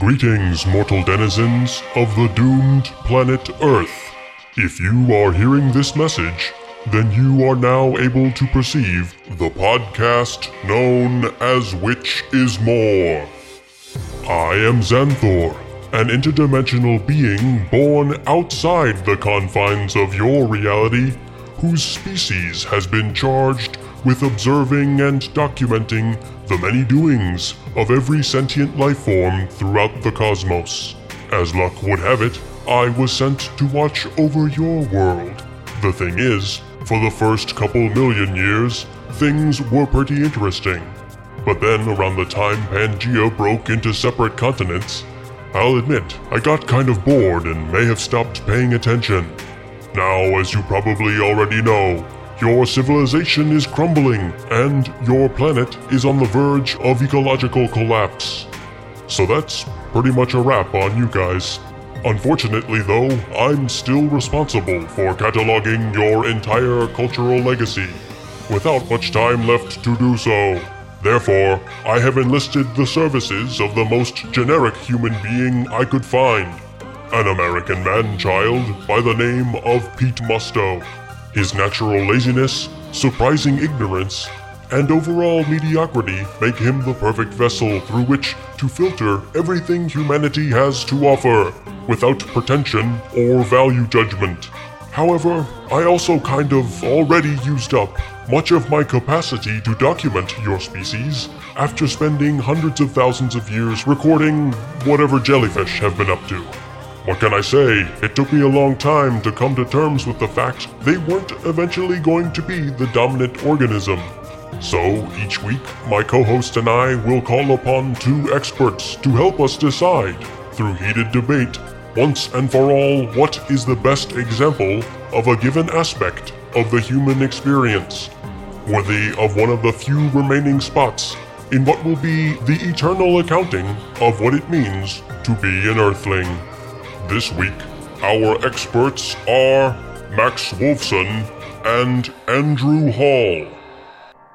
Greetings, mortal denizens of the doomed planet Earth. If you are hearing this message, then you are now able to perceive the podcast known as Which is More. I am Xanthor, an interdimensional being born outside the confines of your reality, whose species has been charged with observing and documenting the many doings of every sentient life form throughout the cosmos. As luck would have it, I was sent to watch over your world. The thing is, for the first couple million years, things were pretty interesting. But then, around the time Pangea broke into separate continents, I'll admit I got kind of bored and may have stopped paying attention. Now, as you probably already know, your civilization is crumbling, and your planet is on the verge of ecological collapse. So that's pretty much a wrap on you guys. Unfortunately, though, I'm still responsible for cataloging your entire cultural legacy, without much time left to do so. Therefore, I have enlisted the services of the most generic human being I could find an American man child by the name of Pete Musto. His natural laziness, surprising ignorance, and overall mediocrity make him the perfect vessel through which to filter everything humanity has to offer, without pretension or value judgment. However, I also kind of already used up much of my capacity to document your species after spending hundreds of thousands of years recording whatever jellyfish have been up to. What can I say? It took me a long time to come to terms with the fact they weren't eventually going to be the dominant organism. So, each week, my co host and I will call upon two experts to help us decide, through heated debate, once and for all, what is the best example of a given aspect of the human experience, worthy of one of the few remaining spots in what will be the eternal accounting of what it means to be an Earthling. This week, our experts are Max Wolfson and Andrew Hall.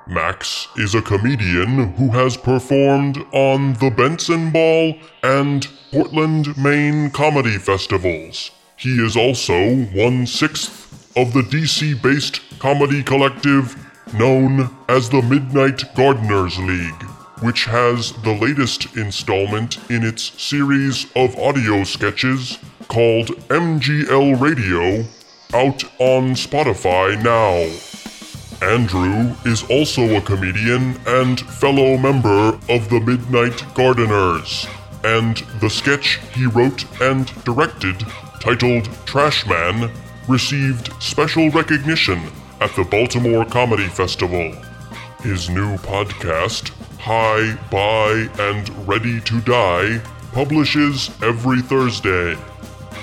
Max is a comedian who has performed on the Bentzen Ball and Portland, Maine comedy festivals. He is also one sixth of the DC based comedy collective known as the Midnight Gardeners League, which has the latest installment in its series of audio sketches called MGL Radio out on Spotify now. Andrew is also a comedian and fellow member of the Midnight Gardeners, and the sketch he wrote and directed, titled Trashman, received special recognition at the Baltimore Comedy Festival. His new podcast, High, By, and Ready to Die, publishes every Thursday.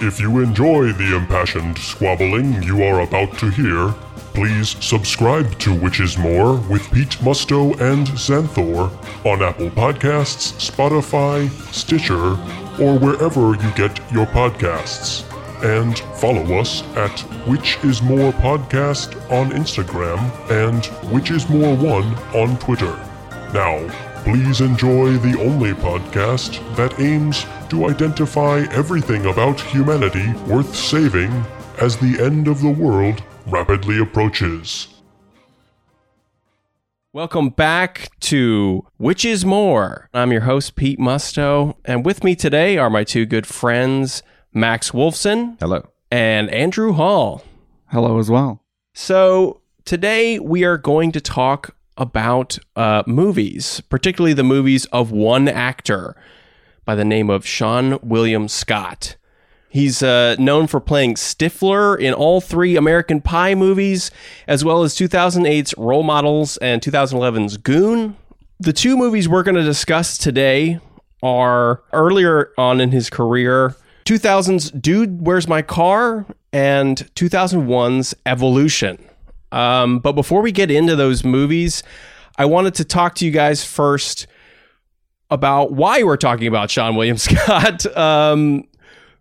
If you enjoy the impassioned squabbling you are about to hear, please subscribe to Which Is More with Pete Musto and Xanthor on Apple Podcasts, Spotify, Stitcher, or wherever you get your podcasts. And follow us at Which Is More Podcast on Instagram and Which Is More One on Twitter. Now, please enjoy the only podcast that aims to identify everything about humanity worth saving as the end of the world rapidly approaches. Welcome back to Which is More. I'm your host, Pete Musto, and with me today are my two good friends, Max Wolfson Hello. and Andrew Hall. Hello as well. So, today we are going to talk about uh, movies, particularly the movies of one actor by the name of Seann William Scott. He's uh, known for playing Stifler in all three American Pie movies, as well as 2008's Role Models and 2011's Goon. The two movies we're going to discuss today are earlier on in his career 2000's Dude, Where's My Car? and 2001's Evolution. Um, but before we get into those movies, I wanted to talk to you guys first about why we're talking about Seann William Scott. Um,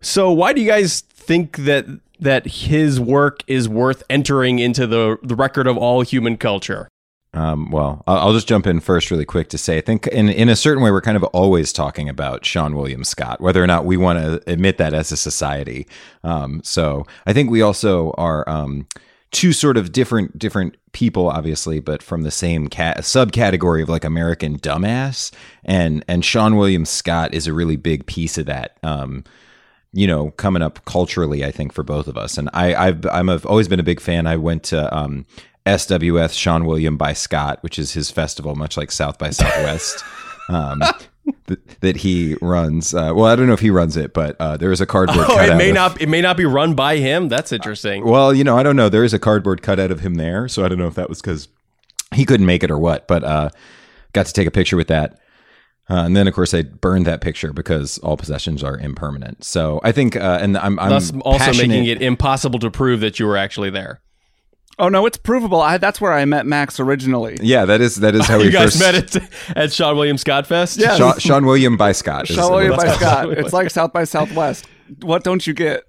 so, why do you guys think that that his work is worth entering into the the record of all human culture? Um, well, I'll, just jump in first, really quick, to say I think in in a certain way we're kind of always talking about Seann William Scott, whether or not we want to admit that as a society. Um, so I think we also are um, two sort of different different people, obviously, but from the same cat subcategory of like American dumbass, and and Seann William Scott is a really big piece of that. Um, you know, coming up culturally, I think for both of us, and I I've I'm have always been a big fan. I went to um, SWS Seann William by Scott, which is his festival, much like South by Southwest. um, th- that he runs. Uh, well, I don't know if he runs it, but uh, there is a cardboard. Oh, it may of- not. It may not be run by him. That's interesting. Well, you know, I don't know. There is a cardboard cutout of him there, so I don't know if that was because he couldn't make it or what. But uh, got to take a picture with that. Uh, and then, of course, I burned that picture because all possessions are impermanent. So I think, uh, and I'm, I'm Thus, also making it impossible to prove that you were actually there. Oh no, it's provable. I, that's where I met Max originally. Yeah, that is that is how you we guys first met at, at Seann William Scott Fest. Yeah. Seann, Seann William by Scott. is- Seann William by Scott. It's like South by Southwest. What don't you get?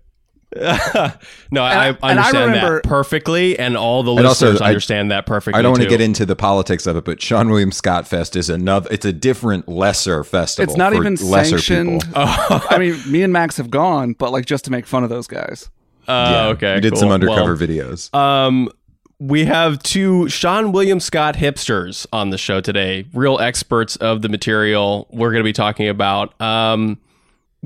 no, I, and I I understand remember- that perfectly, and all the And also, listeners I- understand that perfectly. I don't want to get into the politics of it, but Seann William Scott Fest is another. It's a different, lesser festival. It's not for even lesser sanctioned. people. Oh. I mean, me and Max have gone, but like just to make fun of those guys. Uh, okay, we did cool. some undercover Well, videos. Um, we have two Seann William Scott hipsters on the show today, real experts of the material we're going to be talking about. Um,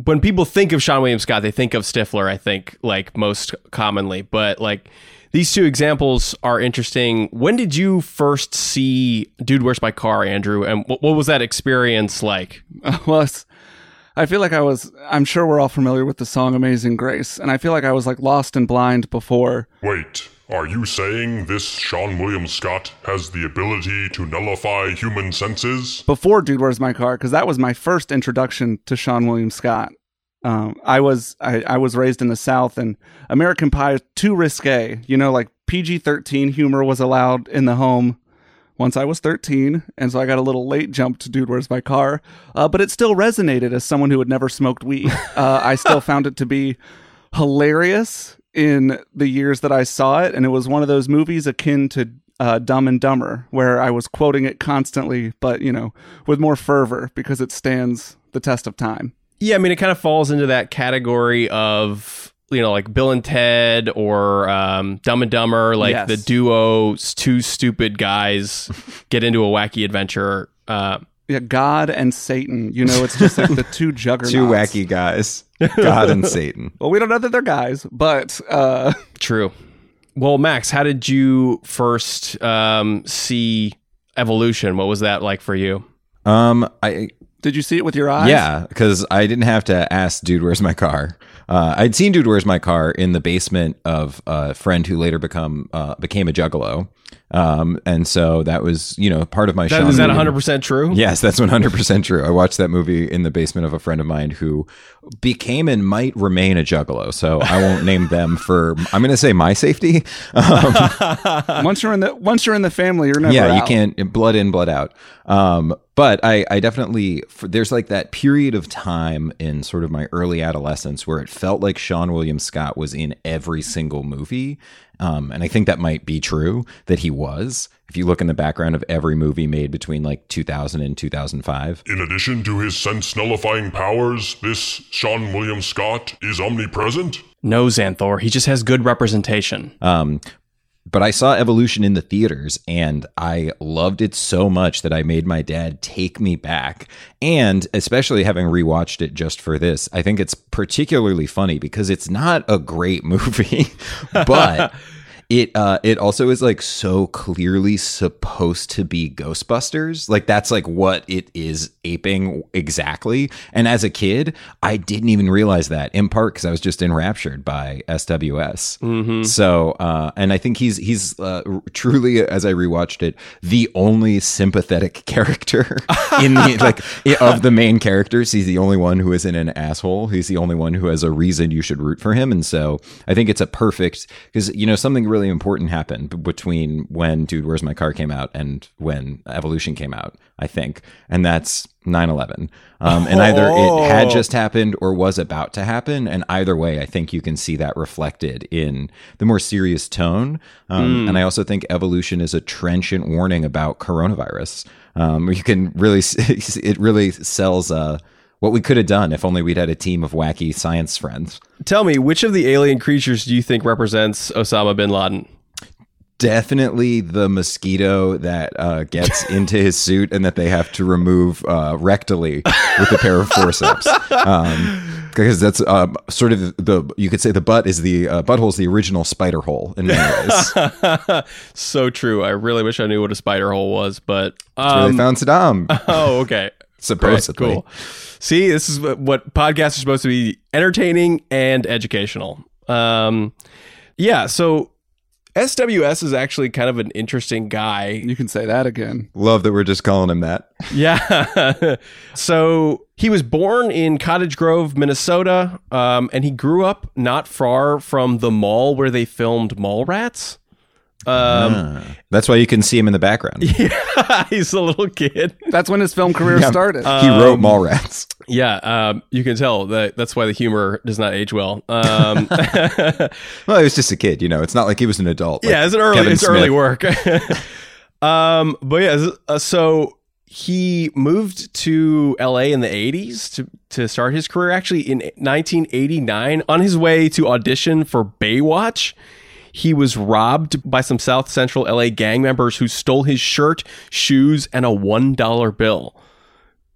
when people think of Seann William Scott, they think of Stifler, I think, like most commonly. But like these two examples are interesting. When did you first see Dude, Where's My Car, Andrew? And what, what was that experience like? well, it's, I feel like I was. I'm sure we're all familiar with the song "Amazing Grace," and I feel like I was like lost and blind before. Wait, are you saying this Seann William Scott has the ability to nullify human senses? before Dude Where's My Car because that was my first introduction to Seann William Scott. Um, I was I, I was raised in the South and American Pie too risque. You know, like PG thirteen humor was allowed in the home once I was thirteen, and so I got a little late jump to Dude Where's My Car. Uh, but it still resonated as someone who had never smoked weed. Uh, I still found it to be hilarious in the years that I saw it, and it was one of those movies akin to uh, Dumb and Dumber, where I was quoting it constantly, but you know, with more fervor because it stands the test of time. Yeah, I mean, it kind of falls into that category of you know, like Bill and Ted or um, Dumb and Dumber, like Yes. the duo, two stupid guys get into a wacky adventure. Uh, Yeah, God and Satan. You know, it's just like the two juggernauts. Two wacky guys, God and Satan. Well, we don't know that they're guys, but uh, true. Well, Max, how did you first um, see Evolution? What was that like for you? Um, I did you see it with your eyes? Yeah, because I didn't have to ask, dude, where's my car? Uh, I'd seen dude, where's my car in the basement of a friend who later become uh, became a juggalo, um, and so that was you know part of my. That, Sean is that 100% true? Yes, that's 100% true. I watched that movie in the basement of a friend of mine who became and might remain a juggalo. So I won't name them for, I'm going to say my safety. Um, once you're in the once you're in the family, you're never. yeah, you can't blood in, blood out. Um, but I, I definitely for, there's like that period of time in sort of my early adolescence where it felt like Seann William Scott was in every single movie. Um, and I think that might be true that he was. If you look in the background of every movie made between like 2000 and 2005, In addition to his sense nullifying powers, this Seann William Scott is omnipresent? No, Xanthor. He just has good representation. Um, but I saw Evolution in the theaters and I loved it so much that I made my dad take me back. And especially having rewatched it just for this, I think it's particularly funny because it's not a great movie, but it uh it also is like so clearly supposed to be Ghostbusters. Like that's like what it is aping exactly. And as a kid, I didn't even realize that in part because I was just enraptured by SWS. So, uh, and I think he's he's uh, truly, as I rewatched it, the only sympathetic character in the like of the main characters. He's the only one who isn't an asshole. He's the only one who has a reason you should root for him. And so, I think it's a perfect because you know something really really important happened between when Dude Where's My Car came out and when Evolution came out, I think. And that's 9 11. Um, and either it had just happened or was about to happen. And either way, I think you can see that reflected in the more serious tone. Um, And I also think Evolution is a trenchant warning about coronavirus. Um, you can really, it really sells uh, what we could have done if only we'd had a team of wacky science friends. Tell me, which of the alien creatures do you think represents Osama bin Laden? definitely the mosquito that uh, gets into his suit and that they have to remove uh, rectally with a pair of forceps. Um, because that's um, sort of the you could say the butt is the uh, butthole is the original spider hole in many ways. so true. I really wish I knew what a spider hole was, but Where um, they found Saddam, oh, okay. Supposedly. Cool. See, this is what, what podcasts are supposed to be entertaining and educational. Um, yeah. So SWS is actually kind of an interesting guy. You can say that again. Love that we're just calling him that. Yeah. so he was born in Cottage Grove, Minnesota, um, and he grew up not far from the mall where they filmed Mallrats. Um, Ah. That's why you can see him in the background. yeah, he's a little kid. That's when his film career Yeah. started. he wrote Mallrats. Yeah, um, you can tell that that's why the humor does not age well. Um, Well, he was just a kid, you know. It's not like he was an adult. like yeah, it's an early, Kevin it's early work. um, but yeah, uh, so he moved to L.A. in the '80s to to start his career. Actually, in 1989, on his way to audition for Baywatch. He was robbed by some South Central LA gang members who stole his shirt, shoes, and a $1 bill.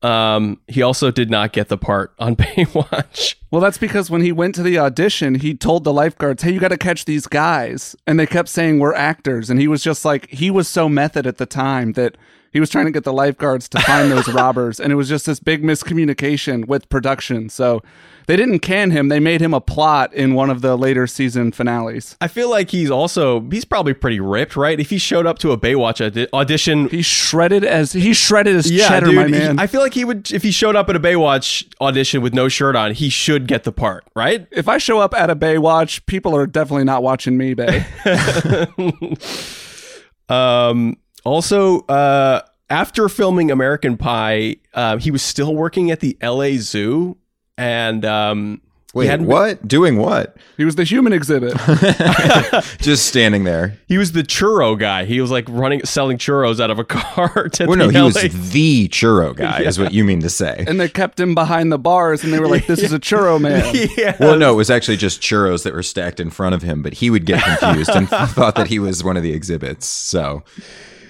Um, he also did not get the part on Baywatch. Well, that's because when he went to the audition, he told the lifeguards, "Hey, you got to catch these guys," and they kept saying we're actors, and he was just like, he was so method at the time that he was trying to get the lifeguards to find those robbers, and it was just this big miscommunication with production. So they didn't can him; they made him a plot in one of the later season finales. I feel like he's also he's probably pretty ripped, right? If he showed up to a Baywatch audi- audition, He shredded as he shredded as yeah, cheddar, dude, my he- man. I feel like he would if he showed up at a Baywatch audition with no shirt on, he should get the part, right? if I show up at a Baywatch, people are definitely not watching me, Bay. Um, also, uh, after filming American Pie, uh, he was still working at the L.A. Zoo, and um, Wait, hadn't- what? Doing what? he was the human exhibit. Just standing there. He was the churro guy. He was like running, selling churros out of a car. At Well, no, the he was the churro guy, is what you mean to say. and they kept him behind the bars and they were like this is a churro man yeah. Well, no, it was actually just churros that were stacked in front of him, but he would get confused and thought that he was one of the exhibits. So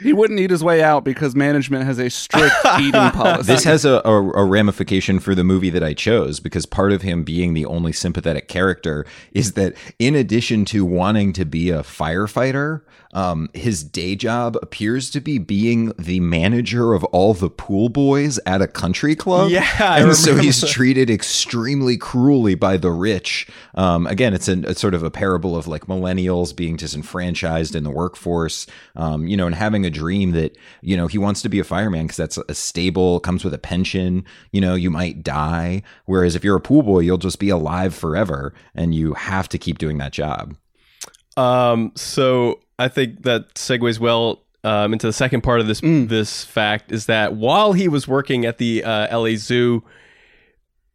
he wouldn't eat his way out because management has a strict eating policy this has a, a, a ramification for the movie that I chose because part of him being the only sympathetic character is that in addition to wanting to be a firefighter, um, his day job appears to be being the manager of all the pool boys at a country club. Yeah, I and so he's treated extremely cruelly by the rich. Um, again, it's a, a sort of a parable of like millennials being disenfranchised in the workforce, um, you know, and having a dream that, you know, he wants to be a fireman because that's a stable, comes with a pension, you know, you might die. Whereas if you're a pool boy, you'll just be alive forever and you have to keep doing that job. Um, so I think that segues well um, into the second part of this this fact is that while he was working at the uh, LA Zoo,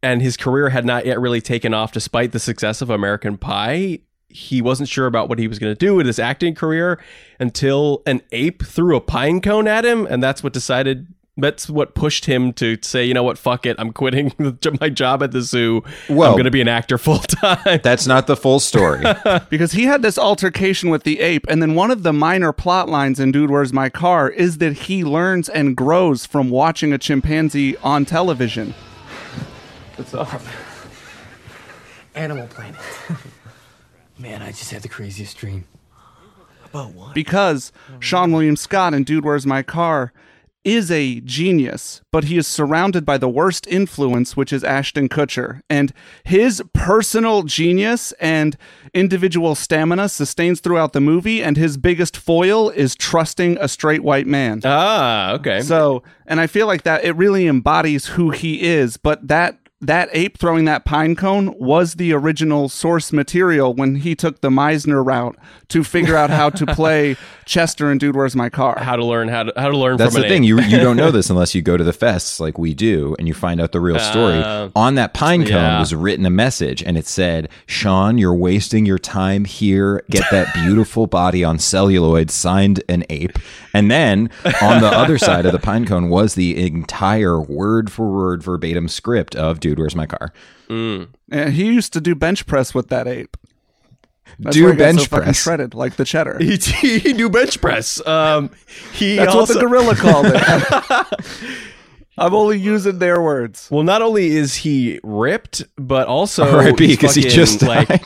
and his career had not yet really taken off, despite the success of American Pie. He wasn't sure about what he was going to do with his acting career until an ape threw a pine cone at him, and that's what decided. That's what pushed him to say, you know what, fuck it, I'm quitting my job at the zoo. Well- I'm going to be an actor full time. That's not the full story. because he had this altercation with the ape and then one of the minor plot lines in dude where's my car is that he learns and grows from watching a chimpanzee on television What's up? Animal Planet. Man, I just had the craziest dream. About what? because Seann William Scott in Dude Where's My Car is a genius, but he is surrounded by the worst influence, which is Ashton Kutcher. And his personal genius and individual stamina sustains throughout the movie, and his biggest foil is trusting a straight white man. ah, okay. So, and I feel like that it really embodies who he is, but that that ape throwing that pine cone was the original source material when he took the Meisner route to figure out how to play Chester and Dude Where's My Car. How to learn how to how to learn That's from the an thing. ape. You you don't know this unless you go to the fests like we do and you find out the real story. Uh, On that pine cone yeah. was written a message and it said, "Seann, you're wasting your time here. Get that beautiful body on celluloid signed an ape." And then on the other side of the pine cone was the entire word for word verbatim script of Dude, Where's My Car? And he used to do bench press with that ape. That's Do where he got bench so press. shredded like the cheddar. he, he knew bench press. Um, he That's also, what the gorilla called it. I'm only using their words. well, not only is he ripped, but also R.I.P. because he just like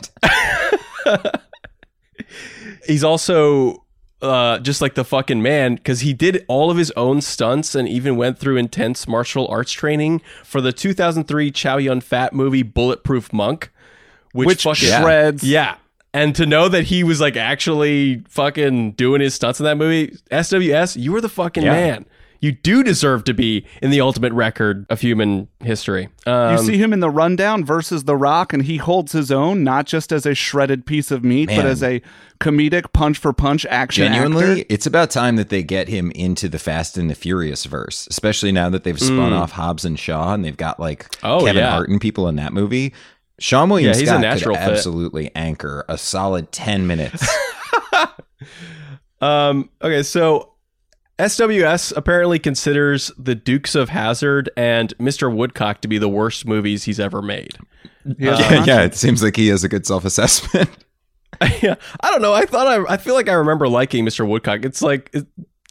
he's also uh, just like the fucking man because he did all of his own stunts and even went through intense martial arts training for the 2003 Chow Yun Fat movie Bulletproof Monk, which, Which fucking shreds. yeah. And to know that he was like actually fucking doing his stunts in that movie, SWS, you were the fucking Yeah. man. You do deserve to be in the ultimate record of human history. Um, You see him in the rundown versus The Rock, and he holds his own not just as a shredded piece of meat, but as a comedic punch for punch action Genuinely, actor. it's about time that they get him into the Fast and the Furious verse, especially now that they've spun off Hobbs and Shaw and they've got like Mm. Oh, Kevin yeah. Hart and people in that movie. Sean Williams yeah, he's a Scott natural could fit. absolutely anchor a solid ten minutes. Um, okay, so SWS apparently considers The Dukes of Hazzard and Mr. Woodcock to be the worst movies he's ever made. He has yeah, punch. yeah, it seems like he has a good self assessment. yeah, I don't know. I thought I, I feel like I remember liking Mr. Woodcock. It's like it,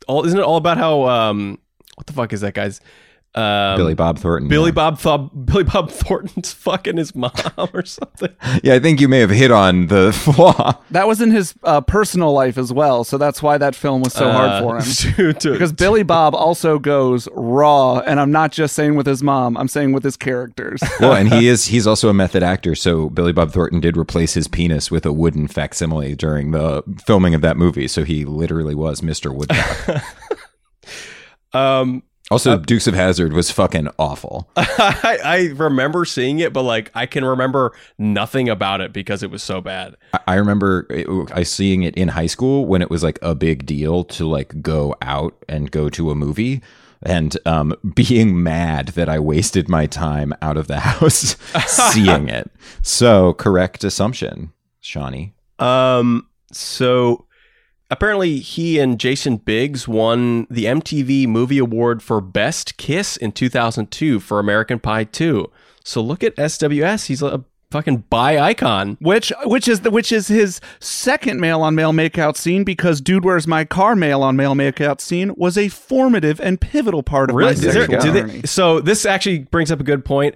all isn't it all about how um what the fuck is that guy's um, Billy Bob Thornton. Billy yeah. Bob Thub Billy Bob Thornton's fucking his mom or something. Yeah, I think you may have hit on the flaw. That was in his uh, personal life as well, so that's why that film was so hard for him. him. Because Billy Bob also goes raw, and I'm not just saying with his mom, I'm saying with his characters. well, and he is he's also a method actor, so Billy Bob Thornton did replace his penis with a wooden facsimile during the filming of that movie, so he literally was Mr. Woodcock. um Also, Dukes of Hazzard was fucking awful. I, I remember seeing it, but like I can remember nothing about it because it was so bad. I- I remember it- I seeing it in high school when it was like a big deal to like go out and go to a movie and um, being mad that I wasted my time out of the house seeing it. So, correct assumption, Shawnee. Um, so apparently he and Jason Biggs won the MTV Movie Award for Best Kiss in 2002 for American Pie 2. So look at SWS. He's a fucking bi icon. which which is the which is his second male on male makeout scene because Dude Where's My Car male on male makeout scene was a formative and pivotal part of my Is there- sexual they- so this actually brings up a good point.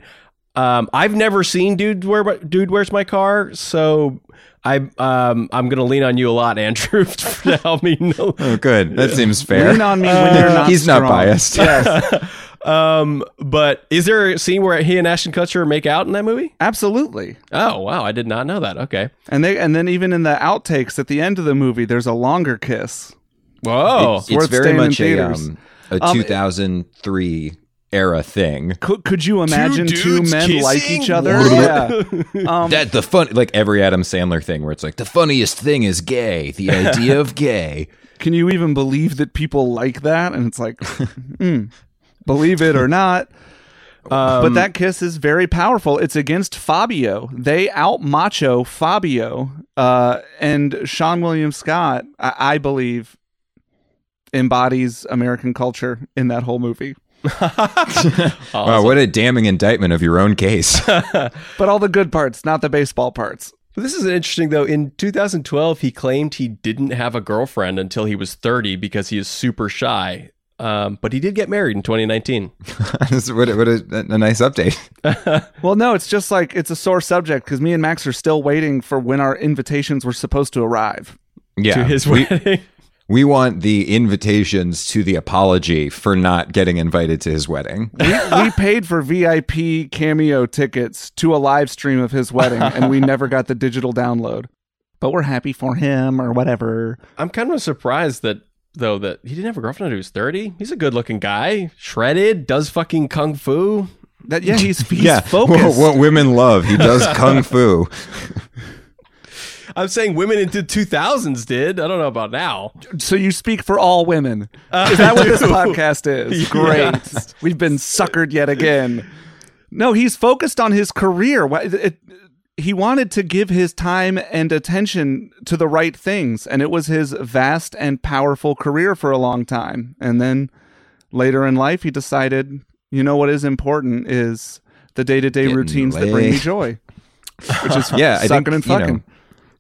Um, I've never seen Dude Where Dude Where's My Car, so I um I'm gonna lean on you a lot, Andrew, to help me know. Oh, good. That seems fair. Lean on me when you're not He's not strong. biased. Um, but is there a scene where he and Ashton Kutcher make out in that movie? Absolutely. Oh wow, I did not know that. Okay. And they and then even in the outtakes at the end of the movie, there's a longer kiss. Whoa. it's worth very staying in much a, um, a Um, 2003 era thing. Could, could you imagine two, dudes men like each other? Yeah. Um, that the fun like every Adam Sandler thing where it's like the funniest thing is gay, the idea of gay. Can you even believe that people like that? And it's like, mm, believe it or not. but that kiss is very powerful. It's against Fabio. They out macho Fabio. Uh, and Seann William Scott, I, I believe, embodies American culture in that whole movie. Wow, what a damning indictment of your own case. But all the good parts, not the baseball parts. This is interesting though. In 2012, he claimed he didn't have a girlfriend until he was 30 because he is super shy. Um, but he did get married in 2019. This what, a- what a, a nice update. Well, no, it's just like it's a sore subject because me and Max are still waiting for when our invitations were supposed to arrive. Yeah, to his we, wedding. We want the invitations to the apology for not getting invited to his wedding. we, we paid for VIP cameo tickets to a live stream of his wedding, and we never got the digital download. But we're happy for him or whatever. I'm kind of surprised that though that he didn't have a girlfriend until he was 30. He's a good looking guy, shredded, does fucking kung fu. That yeah, he's he's yeah, focused. What, what women love. He does kung fu. I'm saying women into 2000s did. I don't know about now. So you speak for all women. Uh, is that what this podcast is? Great. Yes. We've been suckered yet again. No, he's focused on his career. It- it- he wanted to give his time and attention to the right things, and it was his vast and powerful career for a long time. And then later in life, he decided, you know, what is important is the day to day Getting routines that bring me joy, which is Yeah, I sucking think, and you know, fucking.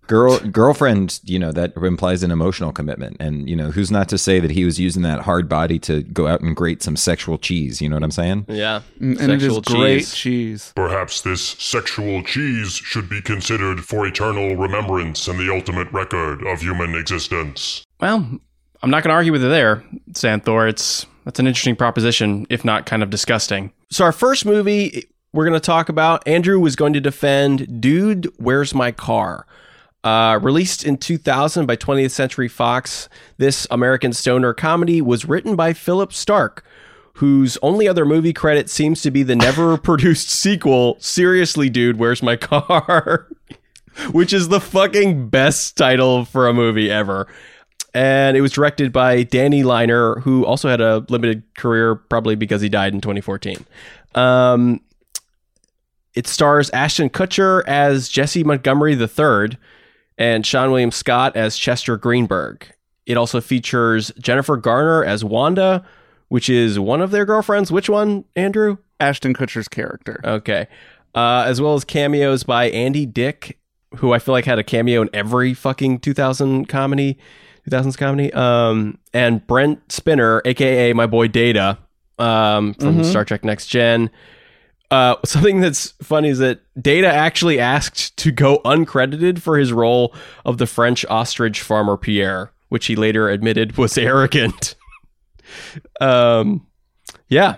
Girl, girlfriend, you know, that implies an emotional commitment. And, you know, who's not to say that he was using that hard body to go out and grate some sexual cheese? You know what I'm saying? Yeah. Mm, and it is Sexual great cheese. cheese. Perhaps this sexual cheese should be considered for eternal remembrance and the ultimate record of human existence. Well, I'm not going to argue with you there, Xanthor. It's that's an interesting proposition, if not kind of disgusting. So our first movie we're going to talk about, Andrew was going to defend "Dude, Where's My Car." Uh, released in 2000 by 20th Century Fox, this American stoner comedy was written by Philip Stark, whose only other movie credit seems to be the never produced sequel, Seriously Dude, Where's My Car? Which is the fucking best title for a movie ever. And it was directed by Danny Leiner, who also had a limited career, probably because he died in 2014. Um, it stars Ashton Kutcher as Jesse Montgomery III and Seann William Scott as Chester Greenberg. It also features Jennifer Garner as Wanda, which is one of their girlfriends. Which one, Andrew? Ashton Kutcher's character. Okay. Uh, as well as cameos by Andy Dick, who I feel like had a cameo in every fucking 2000 comedy, 2000s comedy. Um, and Brent Spiner, aka my boy Data, um, from Star Trek Next Gen. Uh, something that's funny is that Data actually asked to go uncredited for his role of the French ostrich farmer Pierre, which he later admitted was arrogant. um, yeah,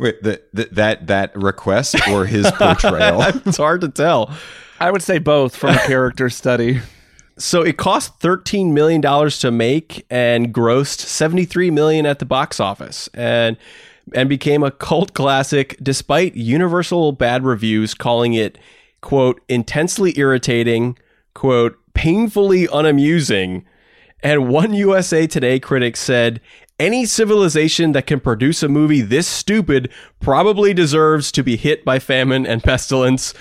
Wait, the, the, that that request or his portrayal? it's hard to tell. I would say both from a character study. So it cost $13 million to make and grossed 73 million at the box office and and became a cult classic despite universal bad reviews calling it quote intensely irritating, quote painfully unamusing. And one USA Today critic said any civilization that can produce a movie this stupid probably deserves to be hit by famine and pestilence.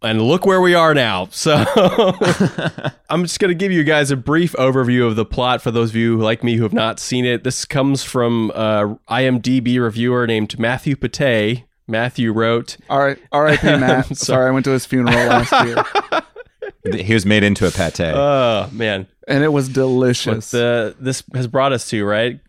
And look where we are now. So I'm just going to give you guys a brief overview of the plot for those of you like me who have not seen it. This comes from uh, IMDb reviewer named Matthew Pate. Matthew wrote, All right, R.I.P. Matt. Sorry, I went to his funeral last year, he was made into a pate. "Oh man, and it was what delicious. the, this has brought us to right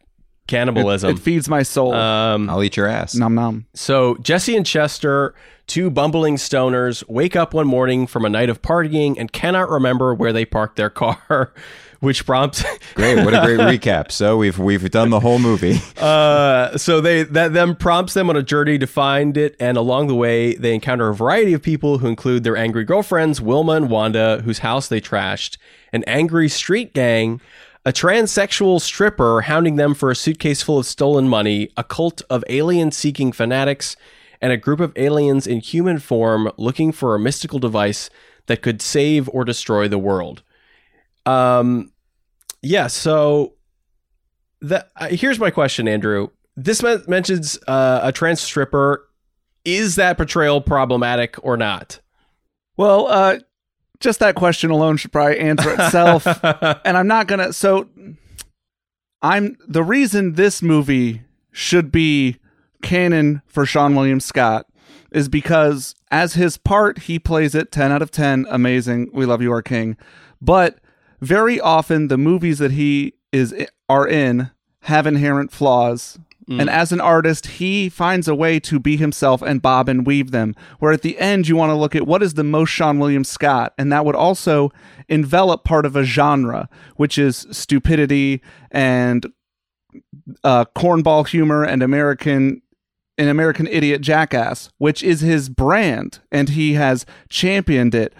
cannibalism." It feeds my soul. um, I'll eat your ass. nom nom. So Jesse and Chester, two bumbling stoners, wake up one morning from a night of partying and cannot remember where they parked their car, which prompts Great, what a great recap. So we've we've done the whole movie. uh so they that then prompts them on a journey to find it and along the way they encounter a variety of people who include their angry girlfriends, Wilma and Wanda, whose house they trashed, an angry street gang, a transsexual stripper hounding them for a suitcase full of stolen money, a cult of alien seeking fanatics, and a group of aliens in human form looking for a mystical device that could save or destroy the world. Um, yeah. So that uh, here's my question, Andrew. This men- mentions uh, a trans stripper. Is that portrayal problematic or not? Well, uh, just that question alone should probably answer itself. and I'm not gonna. So, I'm the reason this movie should be canon for Seann William Scott is because as his part, he plays it 10 out of 10. Amazing. We love you, our king. But very often, the movies that he is are in have inherent flaws. And as an artist, he finds a way to be himself and bob and weave them. Where at the end, you want to look at what is the most Seann William Scott, and that would also envelop part of a genre, which is stupidity and uh, cornball humor and American an American idiot jackass, which is his brand, and he has championed it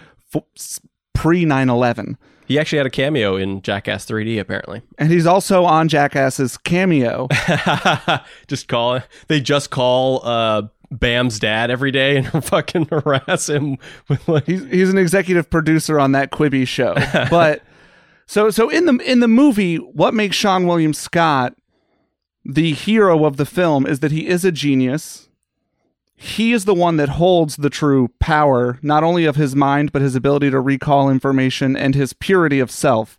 pre 9/11. He actually had a cameo in Jackass 3D, apparently. And he's also on Jackass's cameo. just call they just call uh, Bam's dad every day and fucking harass him with like He's he's an executive producer on that Quibi show. But so so in the in the movie, what makes Seann William Scott the hero of the film is that he is a genius. He is the one that holds the true power, not only of his mind, but his ability to recall information and his purity of self.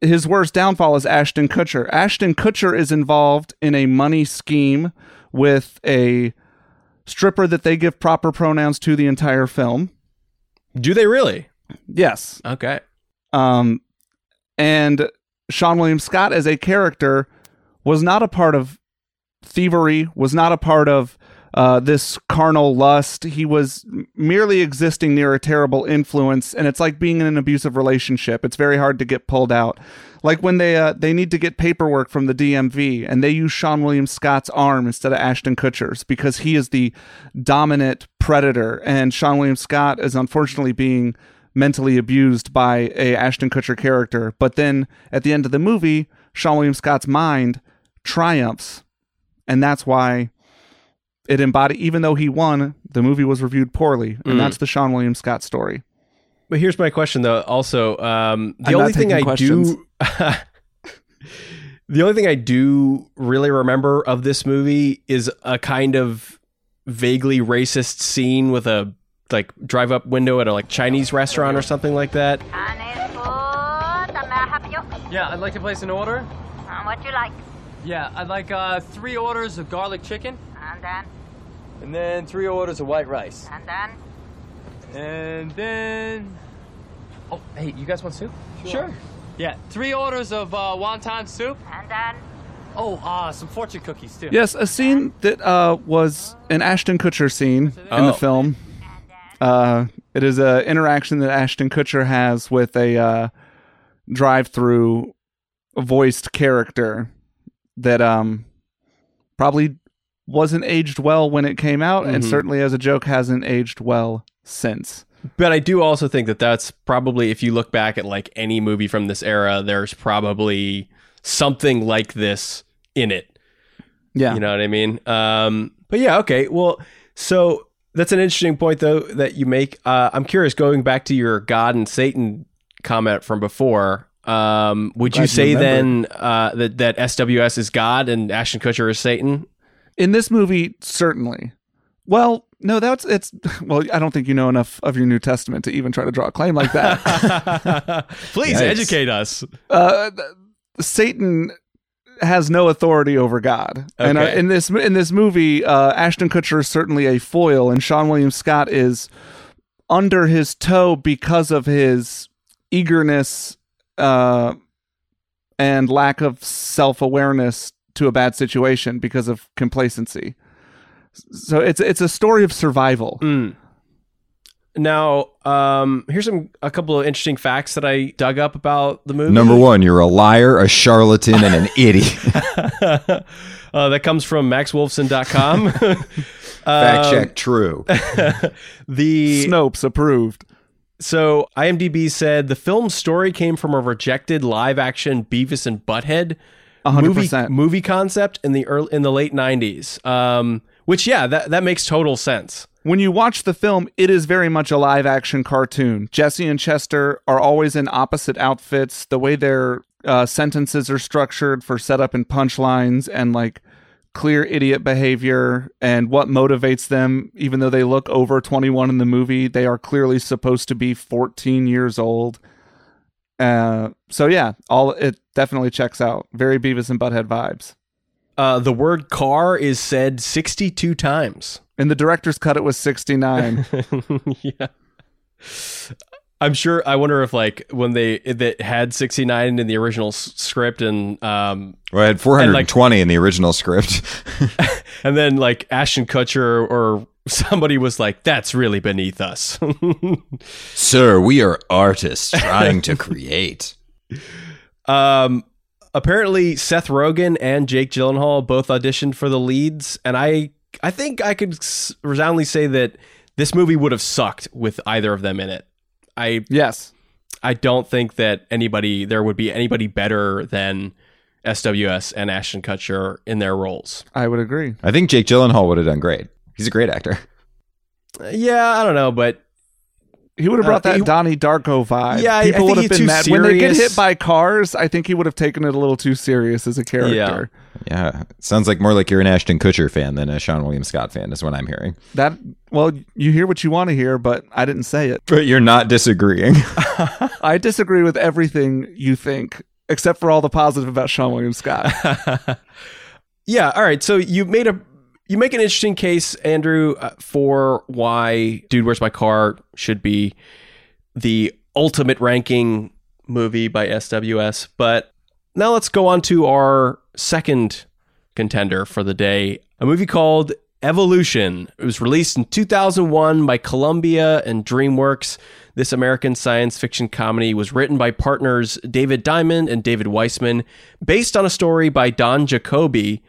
His worst downfall is Ashton Kutcher. Ashton Kutcher is involved in a money scheme with a stripper that they give proper pronouns to the entire film. Do they really? Yes. Okay. Um, and Seann William Scott as a character was not a part of thievery, was not a part of uh, this carnal lust. He was merely existing near a terrible influence, and it's like being in an abusive relationship. It's very hard to get pulled out. Like when they uh, they need to get paperwork from the DMV, and they use Seann William Scott's arm instead of Ashton Kutcher's because he is the dominant predator, and Seann William Scott is unfortunately being mentally abused by a Ashton Kutcher character. But then at the end of the movie, Seann William Scott's mind triumphs, and that's why it embodied. Even though he won, the movie was reviewed poorly, and Mm. that's the Seann William Scott story. But here's my question though. Also, um, the I'm only thing I questions. do, the only thing I do really remember of this movie is a kind of vaguely racist scene with a like drive up window at a like Chinese restaurant or something like that. Chinese food. May I help you? Yeah, I'd like to place an order. Uh, what you like? Yeah, I'd like uh, three orders of garlic chicken, And then, and then three orders of white rice, and then. and then. Oh, hey, you guys want soup? Sure. Yeah, three orders of uh, wonton soup. And then. Oh, uh, some fortune cookies too. Yes, a scene that uh, was an Ashton Kutcher scene in Oh. the film. Uh, it is an interaction that Ashton Kutcher has with a uh, drive-through voiced character that um probably wasn't aged well when it came out, and Mhm. certainly as a joke hasn't aged well since. But I do also think that that's probably if you look back at like any movie from this era, there's probably something like this in it. Yeah, You know what I mean? Um, but yeah, okay. Well, so that's an interesting point, though, that you make. Uh, I'm curious, going back to your God and Satan comment from before. Um, would Glad you you say remembered. then uh, that that SWS is God and Ashton Kutcher is Satan? In this movie, certainly. Well, no, that's it's. Well, I don't think you know enough of your New Testament to even try to draw a claim like that. Please Yikes. educate us. uh, Satan has no authority over God, and uh, in this in this movie, uh, Ashton Kutcher is certainly a foil, and Seann William Scott is under his toe because of his eagerness uh, and lack of self awareness to a bad situation because of complacency. So it's it's a story of survival. Mm. Now, um, here's some a couple of interesting facts that I dug up about the movie. Number one, you're a liar, a charlatan, and an idiot. uh, that comes from maxwolfson.com. Fact Um, check, true. The Snopes approved. so IMDb said the film's story came from a rejected live action Beavis and Butthead A hundred movie movie concept in the early in the late 90s. Um, which yeah, that that makes total sense. When you watch the film, it is very much a live action cartoon. Jesse and Chester are always in opposite outfits. The way their uh, sentences are structured for setup and punchlines and like clear idiot behavior and what motivates them, even though they look over 21 in the movie, they are clearly supposed to be 14 years old. Uh, so yeah, all it definitely checks out. Very Beavis and Butthead vibes. Uh, the word car is said 62 times. In the director's cut, it was 69. yeah. I'm sure. I wonder if like when they that had 69 in the original s- script and um Well, I had 420 in the original script. and then like Ashton Kutcher or somebody was like, "That's really beneath us." Sir, we are artists trying to create. um, apparently Seth Rogen and Jake Gyllenhaal both auditioned for the leads, and I I think I could resoundingly say that this movie would have sucked with either of them in it. I yes. I don't think that anybody there would be anybody better than SWS and Ashton Kutcher in their roles. I would agree. I think Jake Gyllenhaal would have done great. He's a great actor. Uh, yeah, I don't know, but He would have brought Uh, that he- Donnie Darko vibe. Yeah, I- I people think would have he's been too mad when they get hit by cars. I think he would have taken it a little too serious as a character. Yeah, sounds like more like you're an Ashton Kutcher fan than a Seann William Scott fan, is what I'm hearing. That well, you hear what you want to hear, but I didn't say it. But you're not disagreeing. I disagree with everything you think, except for all the positive about Seann William Scott. yeah. All right. So you made a you make an interesting case, Andrew, uh, for why "Dude, Where's My Car" should be the ultimate ranking movie by SWS. But now let's go on to our second contender for the day, a movie called Evolution. It was released in 2001 by Columbia and DreamWorks. This American science fiction comedy was written by partners David Diamond and David Weissman, based on a story by Don Jacoby,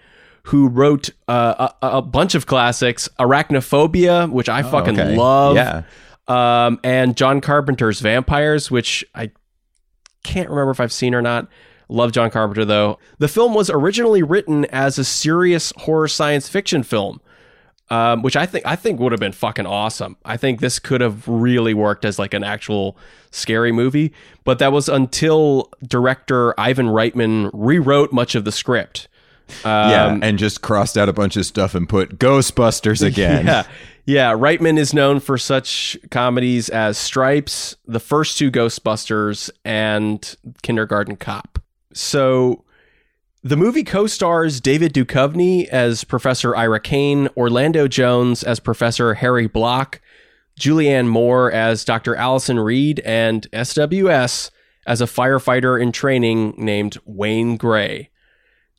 who wrote uh, a, a bunch of classics, Arachnophobia, which I fucking okay. love, Yeah. um, and John Carpenter's Vampires, which I can't remember if I've seen or not. Love John Carpenter though. The film was originally written as a serious horror science fiction film, um, which I think I think would have been fucking awesome. I think this could have really worked as like an actual scary movie, but that was until director Ivan Reitman rewrote much of the script. Yeah, Um, and just crossed out a bunch of stuff and put Ghostbusters again. Yeah. Yeah. Reitman is known for such comedies as Stripes, the first two Ghostbusters, and Kindergarten Cop. So the movie co stars David Duchovny as Professor Ira Kane, Orlando Jones as Professor Harry Block, Julianne Moore as Dr. Allison Reed, and SWS as a firefighter in training named Wayne Grey.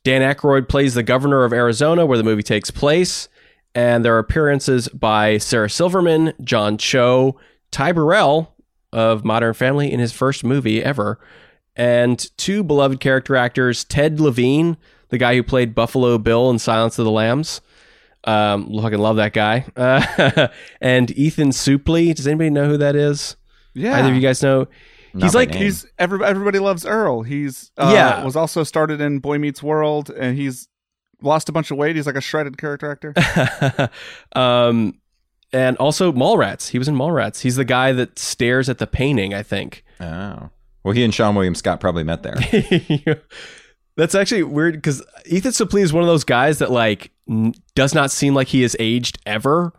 Dan Aykroyd plays the governor of Arizona, where the movie takes place, and there are appearances by Sarah Silverman, John Cho, Ty Burrell of Modern Family in his first movie ever, and two beloved character actors, Ted Levine, the guy who played Buffalo Bill in Silence of the Lambs. Um, fucking love that guy. Uh, and Ethan Suplee. Does anybody know who that is? Yeah, Either of you guys know? Not He's like name. He's every, everybody loves Earl. He's uh, Yeah. was also started in Boy Meets World, and he's lost a bunch of weight. He's like a shredded character actor. um, and also Mallrats. He was in Mallrats. He's the guy that stares at the painting. I think. Oh. Well, he and Seann William Scott probably met there. That's actually weird because Ethan Suplee is one of those guys that like n- does not seem like he has aged ever.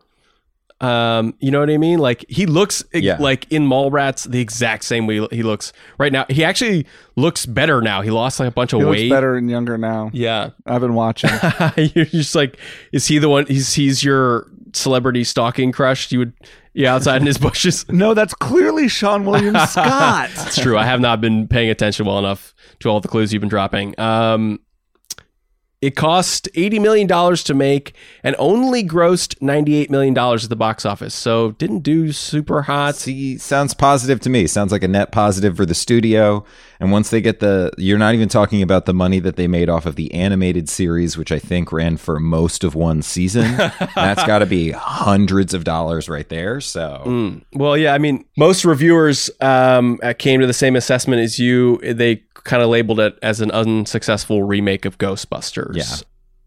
Um, you know what I mean? Like he looks Yeah. like in Mallrats the exact same way he looks right now. He actually looks better now. He lost like a bunch of he looks weight. better and younger now. Yeah, I've been watching. you're just like, is he the one? He's he's your celebrity stalking crush. You would yeah outside in his bushes. no, that's clearly Seann William Scott. It's true. I have not been paying attention well enough to all the clues you've been dropping. Um, it cost eighty million dollars to make and only grossed ninety-eight million dollars at the box office. So didn't do super hot. See, sounds positive to me. Sounds like a net positive for the studio. And once they get the, you're not even talking about the money that they made off of the animated series, which I think ran for most of one season. That's got to be hundreds of dollars right there. So Mm. Well, yeah. I mean, most reviewers um, uh, came to the same assessment as you. They kind of labeled it as an unsuccessful remake of Ghostbusters. Yeah.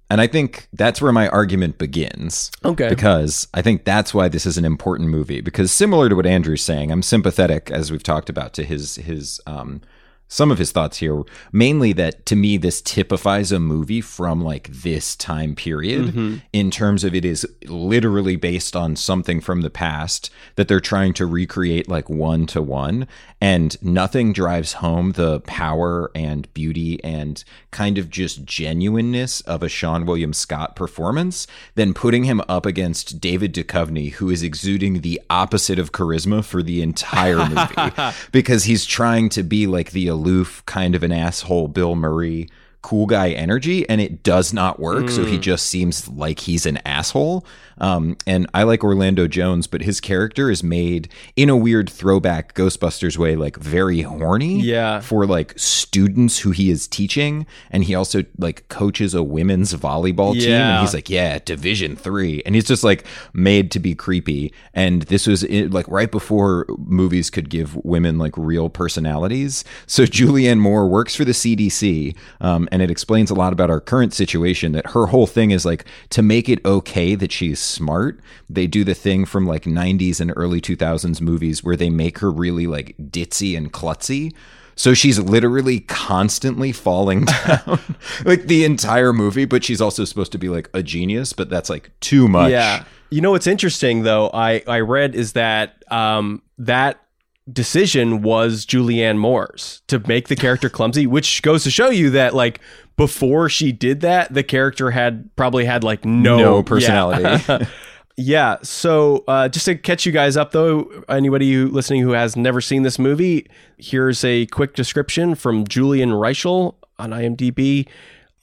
And I think that's where my argument begins. Okay. Because I think that's why this is an important movie. Because similar to what Andrew's saying, I'm sympathetic, as we've talked about, to his his um some of his thoughts here. Mainly that to me this typifies a movie from like this time period mm-hmm. in terms of it is literally based on something from the past that they're trying to recreate like one to one. And nothing drives home the power and beauty and kind of just genuineness of a Seann William Scott performance than putting him up against David Duchovny, who is exuding the opposite of charisma for the entire movie because he's trying to be like the aloof, kind of an asshole Bill Murray cool guy energy and it does not work. So he just seems like he's an asshole. Um, and i like orlando jones but his character is made in a weird throwback ghostbusters way like very horny Yeah. for like students who he is teaching. And he also like coaches a women's volleyball team Yeah. and he's like yeah division three. And he's just like made to be creepy. And this was it, like right before movies could give women like real personalities. So julianne moore works for the cdc um, and it explains a lot about our current situation. That her whole thing is like to make it okay that she's smart. They do the thing from like '90s and early 2000s movies where they make her really like ditzy and klutzy. So she's literally constantly falling down, like the entire movie. But she's also supposed to be like a genius, but that's like too much. Yeah. You know what's interesting though, I I read is that um that decision was Julianne Moore's to make the character clumsy, which goes to show you that like before she did that, the character had probably had like no, No yeah. personality. Yeah. So, uh, just to catch you guys up, though, anybody who listening who has never seen this movie, here's a quick description from Julian Reichel on IMDb.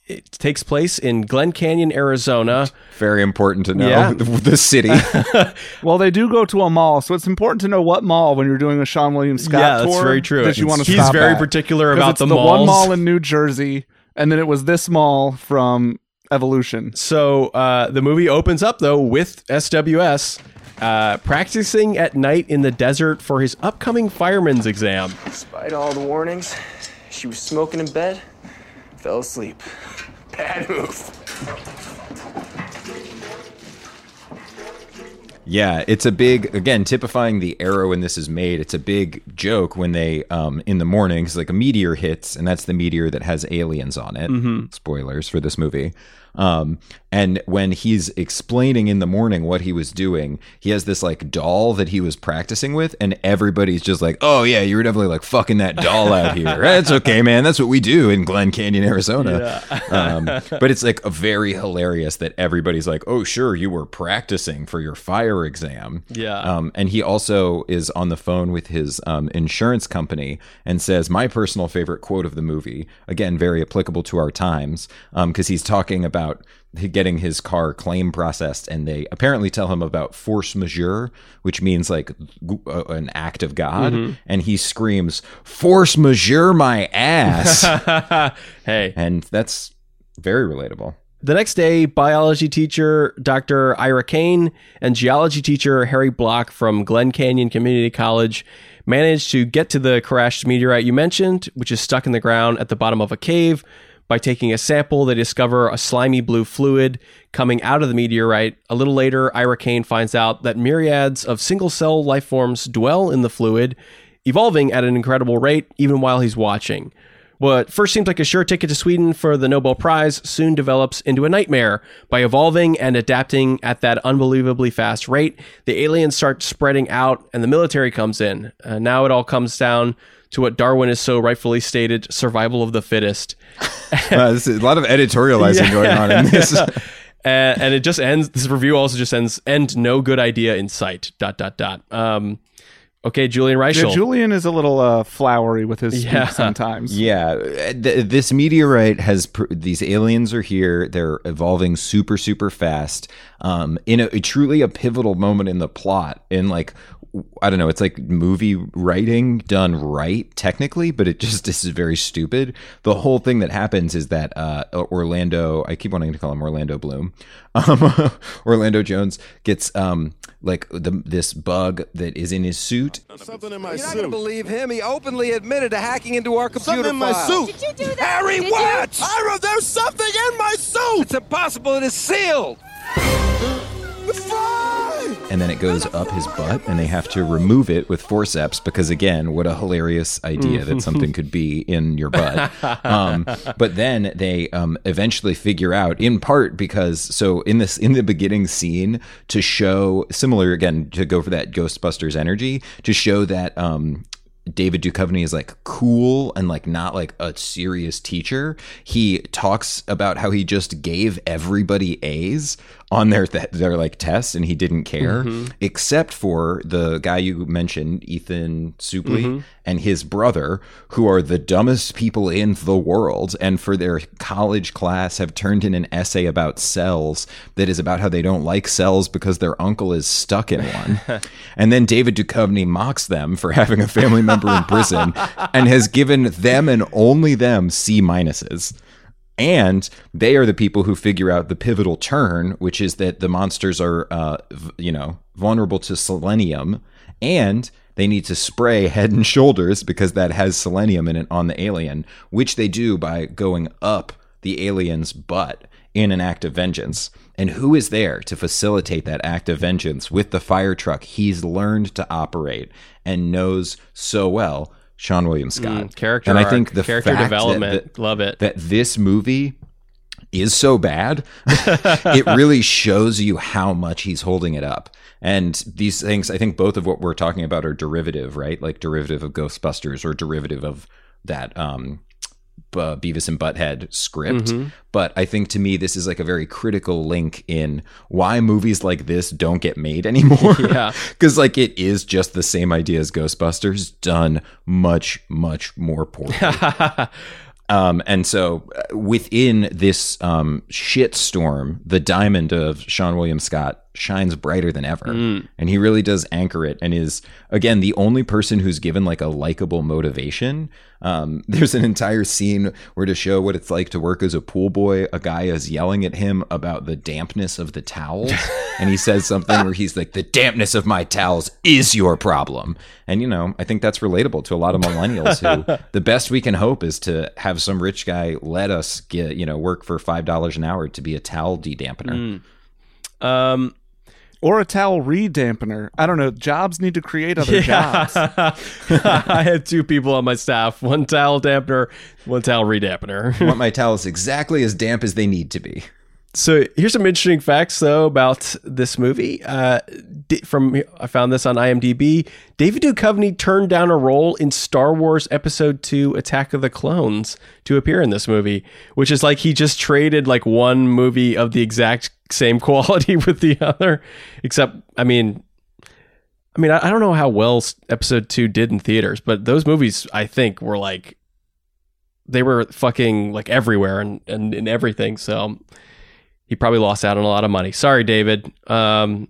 It takes place in Glen Canyon, Arizona. Very important to know Yeah. the, the city. Well, they do go to a mall, so it's important to know what mall when you're doing a Seann William Scott yeah, tour. that's very true. That you want to He's stop very at. particular 'Cause about it's the, the malls. one mall in New Jersey, and then it was this mall from Evolution. So uh, the movie opens up though with SWS uh, practicing at night in the desert for his upcoming fireman's exam. Despite all the warnings, she was smoking in bed, fell asleep. Bad move. Yeah, it's a big again typifying the era when this is made. It's a big joke when they um in the mornings like a meteor hits and that's the meteor that has aliens on it. Spoilers for this movie. Um and when he's explaining in the morning what he was doing, he has this like doll that he was practicing with and everybody's just like, "Oh yeah, you were definitely like fucking that doll out here." That's okay, man. That's what we do in Glen Canyon, Arizona. um, but it's like a very hilarious that everybody's like, "Oh, sure, you were practicing for your fire exam." Yeah. Um, and he also is on the phone with his um, insurance company and says, "My personal favorite quote of the movie, again, very applicable to our times, because he's talking about." Getting his car claim processed and they apparently tell him about force majeure which means like uh, an act of god and he screams force majeure my ass hey, and that's very relatable The next day, biology teacher Dr. Ira Kane and geology teacher Harry Block from Glen Canyon Community College managed to get to the crashed meteorite you mentioned, which is stuck in the ground at the bottom of a cave. By taking a sample, they discover a slimy blue fluid coming out of the meteorite. A little later, Ira Kane finds out that myriads of single cell life forms dwell in the fluid, evolving at an incredible rate even while he's watching. What first seemed like a sure ticket to Sweden for the Nobel Prize soon develops into a nightmare. By evolving and adapting at that unbelievably fast rate, the aliens start spreading out and the military comes in. Uh, now it all comes down to what Darwin has so rightfully stated survival of the fittest. Uh, a lot of editorializing Yeah. going on in this and, and it just ends. This review also just ends. End no good idea in sight. Dot dot dot. Um, okay, Julian Yeah, Reichel. Julian is a little uh, flowery with his Yeah. speech sometimes. Yeah, th- this meteorite has pr- these aliens are here. They're evolving super super fast. Um, in a, truly a pivotal moment in the plot. In like, I don't know, it's like movie writing done right technically, but it just this is very stupid. The whole thing that happens is that uh, Orlando, I keep wanting to call him Orlando Bloom, um, Orlando Jones gets um, like the, this bug that is in his suit, Something in my You're not suit. going to believe him. He openly admitted to hacking into our computer Something in my files. suit. Did you do that? Harry, Did you? what? Ira, there's something in my suit. It's impossible. It is sealed. Fly! And then it goes up his butt and they have to remove it with forceps because again what a hilarious idea that something could be in your butt. Um, but then they um, eventually figure out in part because so in this in the beginning scene to show similar again to go for that ghostbusters energy to show that um, David Duchovny is like cool and like not like a serious teacher. He talks about how he just gave everybody A's on their th- their like tests and he didn't care mm-hmm. except for the guy you mentioned Ethan Suplee mm-hmm. and his brother who are the dumbest people in the world and for their college class have turned in an essay about cells that is about how they don't like cells because their uncle is stuck in one. and then David Duchovny mocks them for having a family member in prison and has given them and only them C minuses. And they are the people who figure out the pivotal turn, which is that the monsters are, uh, you know, vulnerable to selenium, and they need to spray Head and Shoulders because that has selenium in it on the alien, which they do by going up the aliens' butt in an act of vengeance. And who is there to facilitate that act of vengeance with the fire truck he's learned to operate and knows so well? Seann William Scott. Mm, character and I arc, think the character fact that- development, that- love it. that this movie is so bad, it really shows you how much he's holding it up. And these things, I think both of what we're talking about are derivative, right? Like derivative of Ghostbusters or derivative of that um, B- Beavis and Butthead script. Mm-hmm. But I think to me, this is like a very critical link in why movies like this don't get made anymore. Yeah. Because like it is just the same idea as Ghostbusters done much, much more poorly. Um, and so uh, within this um, shitstorm, the diamond of Seann William Scott shines brighter than ever. And he really does anchor it and is, again, the only person who's given like a likable motivation. Um, there's an entire scene where to show what it's like to work as a pool boy, a guy is yelling at him about the dampness of the towels. and he says something where he's like, the dampness of my towels is your problem. And, you know, I think that's relatable to a lot of millennials who the best we can hope is to have some rich guy let us get, you know, work for $5 an hour to be a towel de-dampener. um, Or a towel re-dampener. I don't know. Jobs need to create other jobs. I had two people on my staff: one towel dampener, one towel redampener. I want my towels exactly as damp as they need to be. So here's some interesting facts though about this movie. Uh, from I found this on IMDb. David Duchovny turned down a role in Star Wars Episode Two: Attack of the Clones to appear in this movie, which is like he just traded like one movie of the exact same quality with the other. Except, I mean, I mean, I, I don't know how well Episode Two did in theaters, but those movies I think were like they were fucking like everywhere and and, and everything. So he probably lost out on a lot of money. Sorry, David. Um,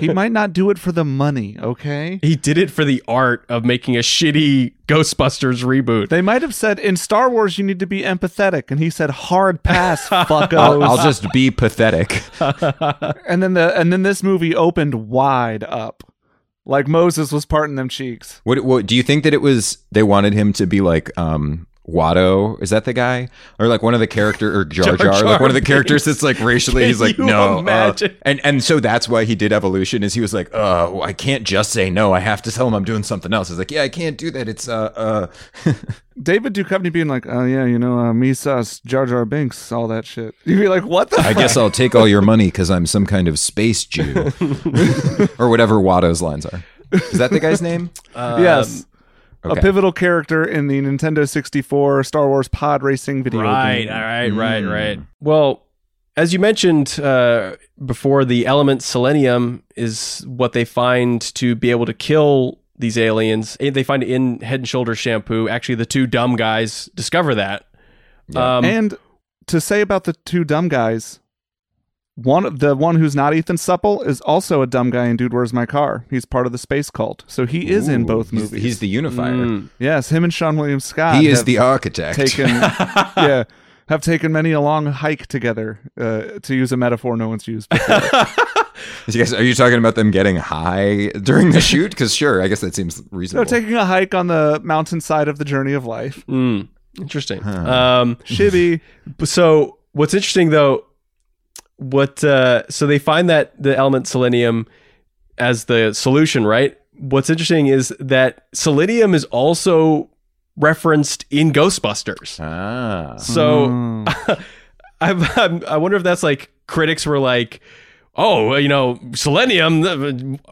he might not do it for the money, okay? he did it for the art of making a shitty Ghostbusters reboot. They might have said in Star Wars you need to be empathetic, and he said hard pass, fuckos. I'll, I'll just be pathetic. and then the and then this movie opened wide up, like Moses was parting them cheeks. What, what do you think that it was? They wanted him to be like um Watto. Is that the guy, or like one of the character or Jar Jar Jar, Jar like one of the characters that's like racially? He's like no, uh," and and so that's why he did evolution. Is he was like, oh, I can't just say no. I have to tell him I'm doing something else. He's like, yeah, I can't do that. It's uh uh. David Duchovny being like, "Oh yeah, you know, uh, me Jar Jar Binks, all that shit." You'd be like, "What the?" I guess I'll take all your money because I'm some kind of space Jew, or whatever Watto's lines are. Is that the guy's name? yes, okay. a pivotal character in the Nintendo 64 Star Wars pod racing video Right, game. all right, right, right. Well, as you mentioned uh, before, the element selenium is what they find to be able to kill these aliens. They find it in Head and Shoulders shampoo. Actually, the two dumb guys discover that. Um, and to say about the two dumb guys, one the one who's not Ethan Suplee is also a dumb guy in Dude, Where's My Car? He's part of the space cult, so he is in both movies. He's the unifier. mm, yes, him and Seann William Scott. he is the architect. taken. yeah, have taken many a long hike together. Uh, to use a metaphor no one's used. Before. You guys, are you talking about them getting high during the shoot? Because sure, I guess that seems reasonable. no, taking a hike on the mountainside of the journey of life. mm, interesting. Um, Shibby. so what's interesting though what uh so they find that the element selenium as the solution right? What's interesting is that selenium is also referenced in ghostbusters. Ah, so Mm. I'm, I'm, i wonder if that's like critics were like oh you know selenium uh,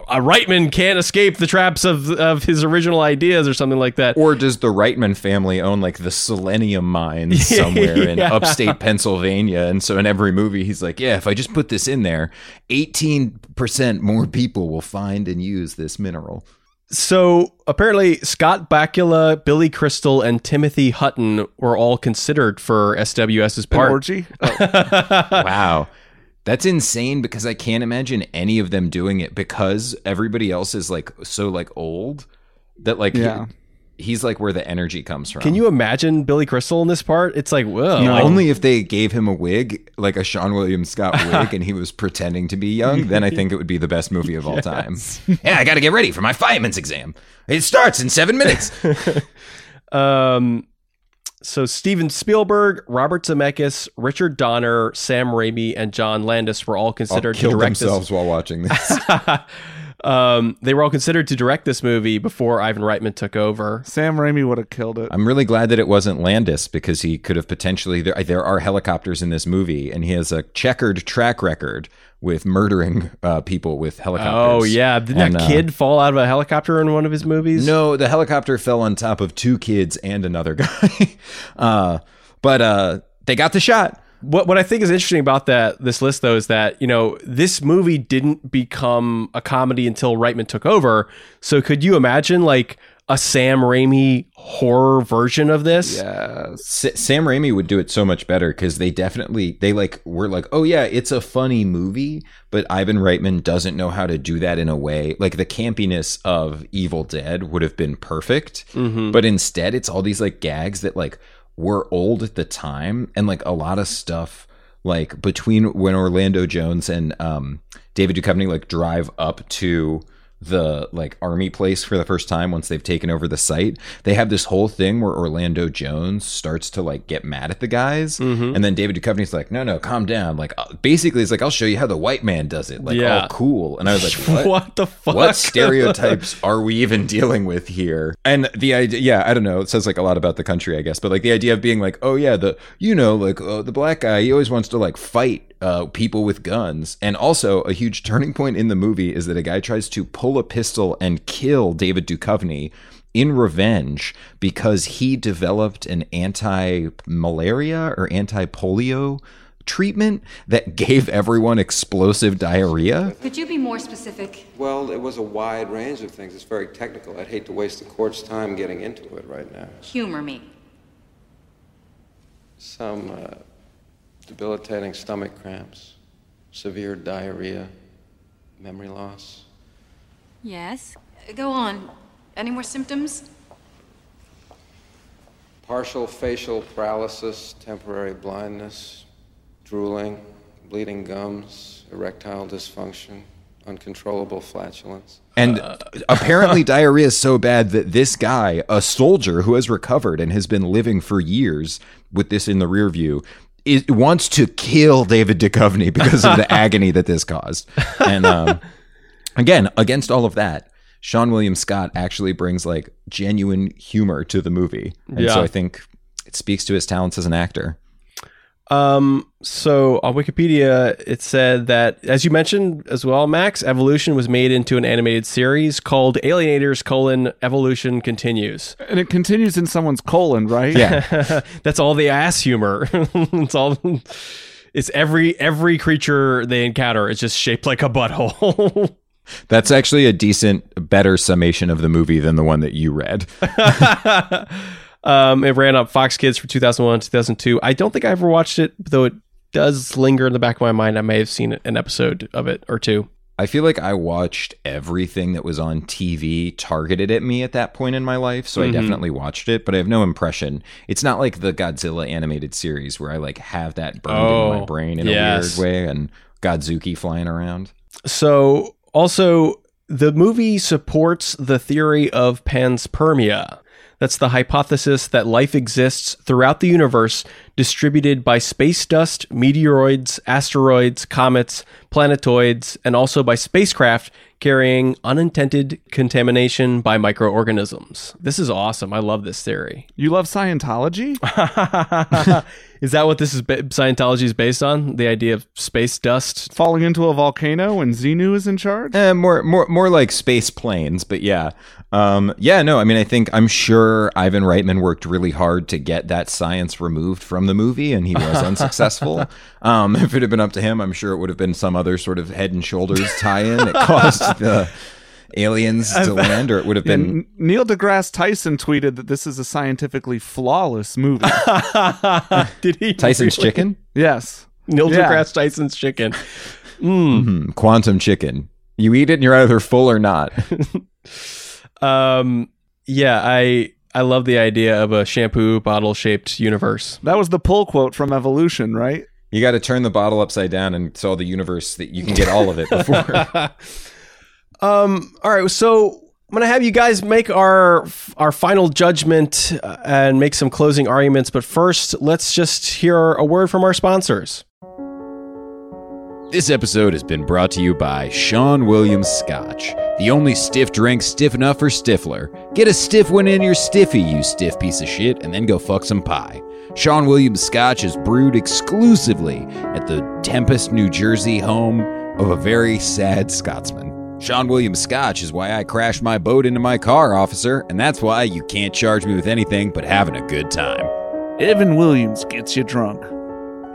a reitman can't escape the traps of of his original ideas or something like that or does the Reitman family own like the selenium mines somewhere in upstate Pennsylvania? And so in every movie, he's like, "Yeah, if I just put this in there, eighteen percent more people will find and use this mineral." So apparently, Scott Bakula, Billy Crystal, and Timothy Hutton were all considered for SWS's An part. orgy. Oh, wow. That's insane because I can't imagine any of them doing it because everybody else is like so like old that like Yeah. he's like where the energy comes from. Can you imagine Billy Crystal in this part? It's like, whoa. No, like- only if they gave him a wig, like a Seann William Scott wig, and he was pretending to be young, then I think it would be the best movie of all time. Yeah, I got to get ready for my fireman's exam. It starts in seven minutes. um, so Steven Spielberg, Robert Zemeckis, Richard Donner, Sam Raimi, and John Landis were all All considered to killed direct themselves while watching this. this. um, they were all considered to direct this movie before Ivan Reitman took over. Sam Raimi would have killed it. I'm really glad that it wasn't Landis because he could have potentially. There, there are helicopters in this movie, and he has a checkered track record with murdering uh, people with helicopters. Oh yeah, didn't And, that uh, kid fall out of a helicopter in one of his movies? No, the helicopter fell on top of two kids and another guy. uh, but uh, they got the shot. What what I think is interesting about that this list though is that you know this movie didn't become a comedy until Reitman took over. So could you imagine like a Sam Raimi horror version of this? Yes. S- Sam Raimi would do it so much better because they definitely they like were like, oh yeah, it's a funny movie, but Ivan Reitman doesn't know how to do that in a way like the campiness of Evil Dead would have been perfect, but instead it's all these like gags that like were old at the time and like a lot of stuff like between when Orlando Jones and um, David Duchovny like drive up to the like army place for the first time once they've taken over the site they have this whole thing where orlando jones starts to like get mad at the guys and then david Duchovny's like no no calm down like uh, basically it's like i'll show you how the white man does it like Yeah. all cool and i was like what What the fuck? what stereotypes are we even dealing with here? And the idea, yeah, I don't know. It says like a lot about the country, I guess. But like the idea of being like, oh yeah, the you know, like uh, the black guy, he always wants to like fight uh, people with guns. And also a huge turning point in the movie is that a guy tries to pull a pistol and kill David Duchovny in revenge because he developed an anti-malaria or anti-polio treatment that gave everyone explosive diarrhea. Could you be more specific? Well, it was a wide range of things. It's very technical. I'd hate to waste the court's time getting into it right now. Humor me. Some uh, debilitating stomach cramps, severe diarrhea, memory loss. Yes. Go on. Any more symptoms? Partial facial paralysis, temporary blindness, drooling, bleeding gums, erectile dysfunction, uncontrollable flatulence. And uh, apparently, diarrhea is so bad that this guy, a soldier who has recovered and has been living for years with this in the rear view, is, wants to kill David Duchovny because of the agony that this caused. And um, again, against all of that, Seann William Scott actually brings like genuine humor to the movie. And so I think it speaks to his talents as an actor. Um, so on Wikipedia, it said that, as you mentioned as well, Max, Evolution was made into an animated series called Alienators: colon Evolution Continues. And it continues in someone's colon, right? Yeah. That's all the ass humor. it's all. It's every every creature they encounter is just shaped like a butthole. That's actually a decent, better summation of the movie than the one that you read. Um, it ran up Fox Kids for 2001, 2002. I don't think I ever watched it, though it does linger in the back of my mind. I may have seen an episode of it or two. I feel like I watched everything that was on TV targeted at me at that point in my life, so I definitely watched it, but I have no impression. It's not like the Godzilla animated series where I like have that burned in Oh, my brain in yes. a weird way and Godzooky flying around. So, also, the movie supports the theory of panspermia. That's the hypothesis that life exists throughout the universe, distributed by space dust, meteoroids, asteroids, comets, planetoids, and also by spacecraft carrying unintended contamination by microorganisms. This is awesome. I love this theory. You love Scientology? is that what this is? Scientology is based on the idea of space dust. Falling into a volcano and Xenu is in charge? Eh, more more more like space planes, but yeah. Um, yeah, no, I mean I think I'm sure Ivan Reitman worked really hard to get that science removed from the movie and he was unsuccessful. um, if it had been up to him, I'm sure it would have been some other sort of head and shoulders tie-in that caused the aliens to land or it would have been N- Neil deGrasse Tyson tweeted that this is a scientifically flawless movie. Did he? Tyson's really? chicken? yes. Neil Yeah. deGrasse Tyson's chicken. Hmm, quantum chicken. You eat it and you're either full or not. Um, yeah, I I love the idea of a shampoo bottle shaped universe. That was the pull quote from Evolution, right? You got to turn the bottle upside down and tell the universe that you can get all of it before. Um, all right, so I'm going to have you guys make our our final judgment uh, and make some closing arguments, but first, let's just hear a word from our sponsors. This episode has been brought to you by Sean Williams Scotch, the only stiff drink stiff enough for Stifler. Get a stiff one in your stiffy, you stiff piece of shit, and then go fuck some pie. Sean Williams Scotch is brewed exclusively at the Tempest, New Jersey home of a very sad Scotsman. Sean Williams Scotch is why I crashed my boat into my car, officer, and that's why you can't charge me with anything but having a good time. Evan Williams gets you drunk.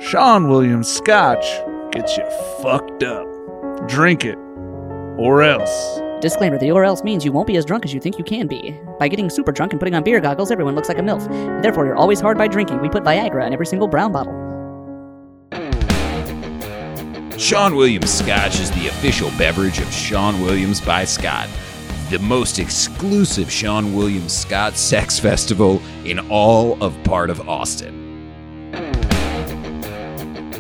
Sean Williams Scotch gets you fucked up. Drink it, or else. Disclaimer the or else means you won't be as drunk as you think you can be. By getting super drunk and putting on beer goggles, everyone looks like a MILF. Therefore, you're always hard by drinking. We put Viagra in every single brown bottle. Sean Williams Scotch is the official beverage of Sean Williams by Scott, the most exclusive Sean Williams Scott sex festival in all of part of Austin.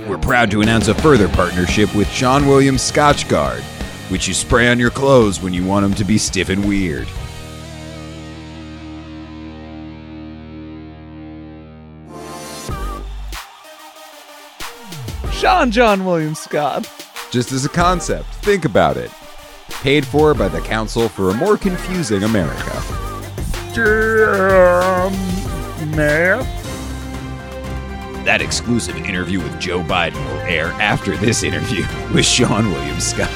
We're proud to announce a further partnership with Sean Williams Scotch Guard, which you spray on your clothes when you want them to be stiff and weird. Sean John Williams Scott. Just as a concept, think about it. Paid for by the Council for a More Confusing America. Um, man. That exclusive interview with Joe Biden will air after this interview with Sean William Scott.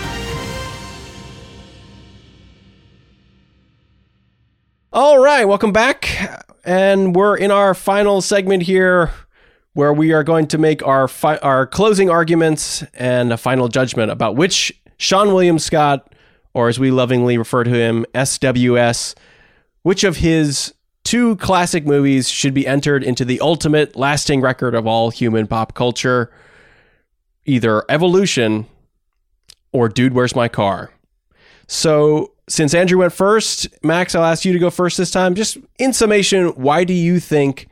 All right, welcome back. And we're in our final segment here where we are going to make our fi- our closing arguments and a final judgment about which Seann William Scott, or as we lovingly refer to him, SWS, which of his two classic movies should be entered into the ultimate lasting record of all human pop culture, either Evolution or Dude, Where's My Car? So, since Andrew went first, Max, I'll ask you to go first this time. Just in summation, why do you think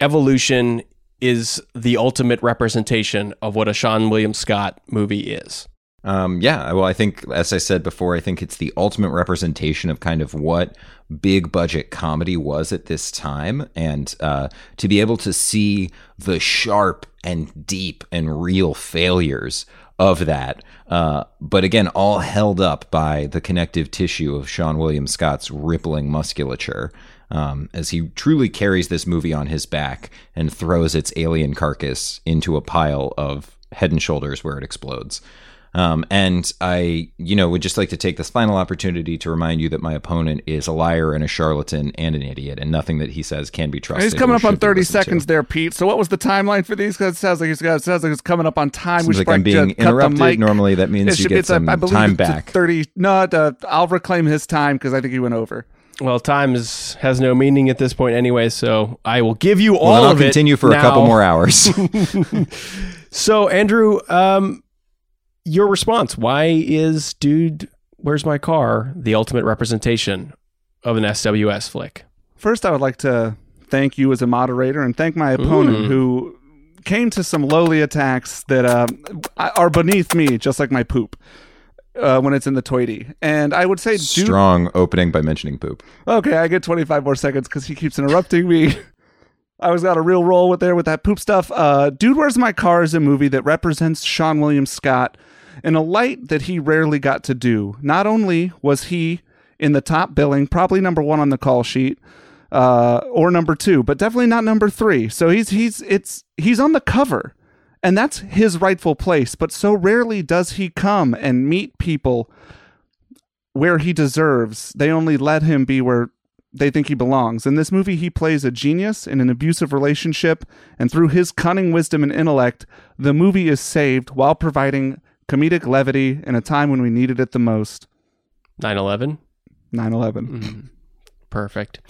Evolution is the ultimate representation of what a Seann William Scott movie is? Um, yeah, well, I think, as I said before, I think it's the ultimate representation of kind of what big budget comedy was at this time. And uh, to be able to see the sharp and deep and real failures of that, uh, but again, all held up by the connective tissue of Seann William Scott's rippling musculature. Um, as he truly carries this movie on his back and throws its alien carcass into a pile of head and shoulders where it explodes. Um, and I, you know, would just like to take this final opportunity to remind you that my opponent is a liar and a charlatan and an idiot, and nothing that he says can be trusted. He's coming up on 30 listened to. seconds there, Pete. So what was the timeline for these? Because it sounds like he's got, sounds like it's coming up on time. Seems should like I'm being interrupted. Normally, that means It you should get some I believe time back. 30. No, uh, I'll reclaim his time because I think he went over. Well, time is, has no meaning at this point anyway, so I will give you all Well, I'll of it continue for a couple more hours. So, Andrew, um, your response. Why is Dude, Where's My Car the ultimate representation of an SWS flick? First, I would like to thank you as a moderator and thank my opponent Mm. who came to some lowly attacks that uh, are beneath me, just like my poop uh, when it's in the toity. And I would say, Dude, Strong opening by mentioning poop. Okay, I get 25 more seconds because he keeps interrupting me. I was got a real roll with there with that poop stuff. Uh, Dude, Where's My Car is a movie that represents Seann William Scott in a light that he rarely got to do. Not only was he in the top billing, probably number one on the call sheet, uh, or number two, but definitely not number three. So he's he's it's he's on the cover, and that's his rightful place. But so rarely does he come and meet people where he deserves. They only let him be where they think he belongs. In this movie, he plays a genius in an abusive relationship, and through his cunning wisdom and intellect, the movie is saved while providing comedic levity in a time when we needed it the most. 9 11? 9 11. Mm-hmm. Perfect.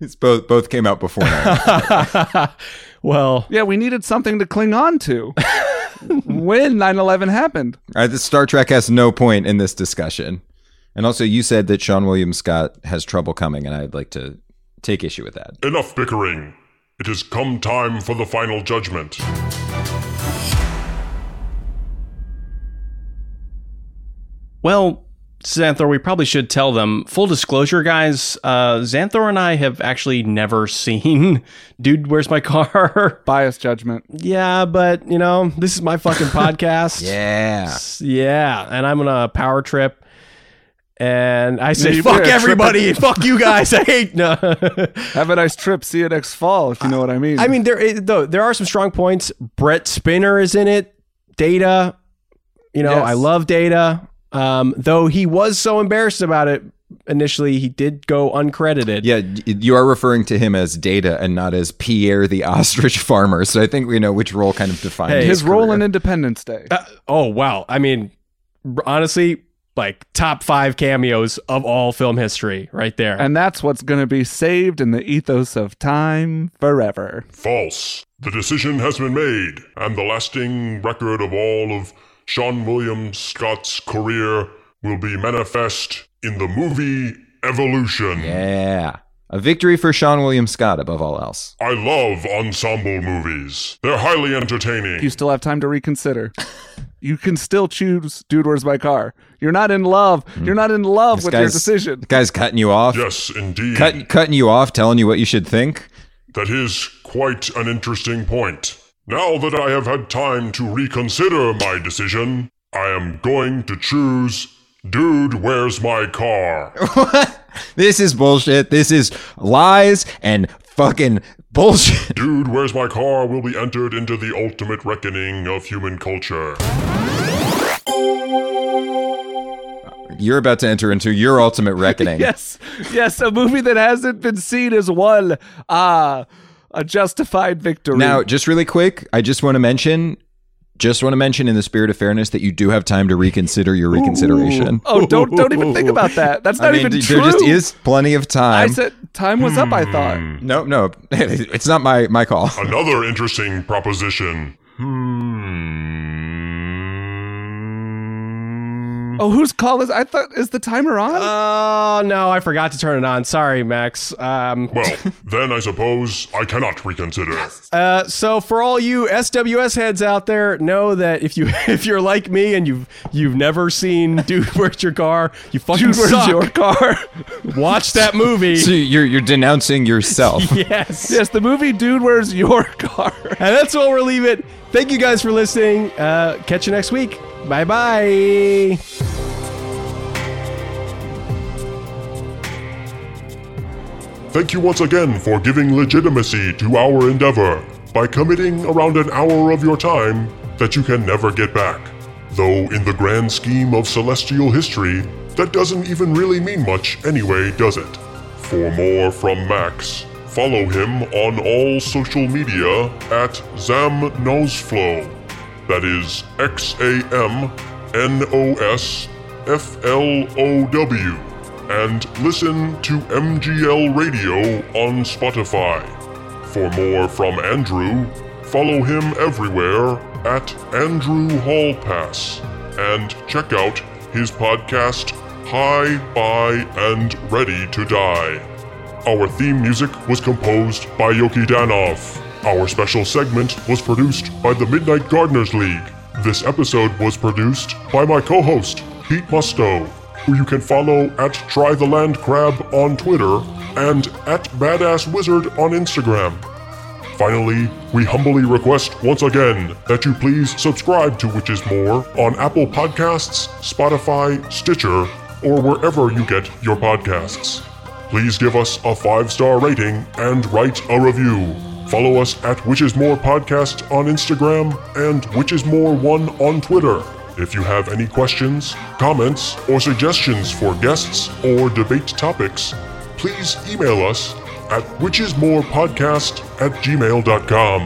It's both both came out before now. well, Yeah, we needed something to cling on to when 9 11 happened. All right, this Star Trek has no point in this discussion. And also, you said that Seann William Scott has trouble coming, and I'd like to take issue with that. Enough bickering. It has come time for the final judgment. Well, Xanthor, we probably should tell them. Full disclosure, guys, uh, Xanthor and I have actually never seen Dude, Where's My Car? Bias judgment. yeah, but, you know, this is my fucking podcast. Yeah. Yeah, and I'm on a power trip. And I say, you fuck everybody, fuck you guys. I hate no. Have a nice trip. See you next fall, if you know what I mean. I mean, there though there are some strong points. Brent Spiner is in it. Data, you know, Yes. I love Data. Um, though he was so embarrassed about it initially, he did go uncredited. Yeah, you are referring to him as Data and not as Pierre the ostrich farmer. So I think we know which role kind of defined Hey, his role in Independence Day. Uh, oh wow! I mean, honestly, like top five cameos of all film history, right there. And that's what's going to be saved in the ethos of time forever. False. The decision has been made, and the lasting record of all of Seann William Scott's career will be manifest in the movie Evolution. Yeah. A victory for Seann William Scott above all else. I love ensemble movies. They're highly entertaining. You still have time to reconsider. you can still choose Dude, Where's My Car? You're not in love. Hmm. You're not in love This with your decision. The guy's cutting you off. Yes, indeed. Cut, cutting you off, telling you what you should think. That is quite an interesting point. Now that I have had time to reconsider my decision, I am going to choose Dude, Where's My Car? This is bullshit. This is lies and fucking bullshit. Dude, Where's My Car will be entered into the ultimate reckoning of human culture. You're about to enter into your ultimate reckoning. Yes, yes, a movie that hasn't been seen as one ah a justified victory. Now, just really quick, I just want to mention, just want to mention, in the spirit of fairness, that you do have time to reconsider your reconsideration. oh, don't don't even think about that. That's I not mean, even there true. There just is plenty of time. I said time was up. I thought. no, no, it's not my my call. Another interesting proposition. Hmm. Oh, whose call is? I thought is the timer on? oh no, I forgot to turn it on. Sorry, Max. Um, Well, then I suppose I cannot reconsider. Uh, so for all you SWS heads out there, know that if you if you're like me and you've you've never seen Dude Where's Your Car, you fucking Dude, suck. your car? Watch that movie. So you're you're denouncing yourself. yes. yes, the movie Dude, Where's Your Car? And that's where we'll leave it. Thank you guys for listening. Uh, catch you next week. Bye bye. Thank you once again for giving legitimacy to our endeavor by committing around an hour of your time that you can never get back. Though, in the grand scheme of celestial history, that doesn't even really mean much anyway, does it? For more from Max, follow him on all social media at XamNosFlow. That is X A M N O S F L O W and listen to MGL Radio on Spotify. For more from Andrew, follow him everywhere at Andrew Hall Pass and check out his podcast High, By, and Ready to Die. Our theme music was composed by Yoki Danoff. Our special segment was produced by the Midnight Gardeners League. This episode was produced by my co host, Pete Musto, who you can follow at Try the Land Crab on Twitter and at Badass Wizard on Instagram. Finally, we humbly request once again that you please subscribe to Which Is More on Apple Podcasts, Spotify, Stitcher, or wherever you get your podcasts. Please give us a five star rating and write a review. Follow us at Which More Podcast on Instagram and Which More One on Twitter. If you have any questions, comments, or suggestions for guests or debate topics, please email us at whichismorepodcast at gmail.com.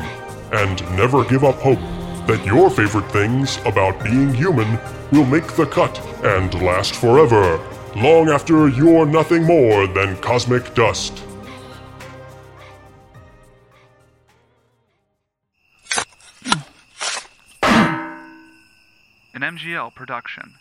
And never give up hope that your favorite things about being human will make the cut and last forever, long after you're nothing more than cosmic dust. An MGL production.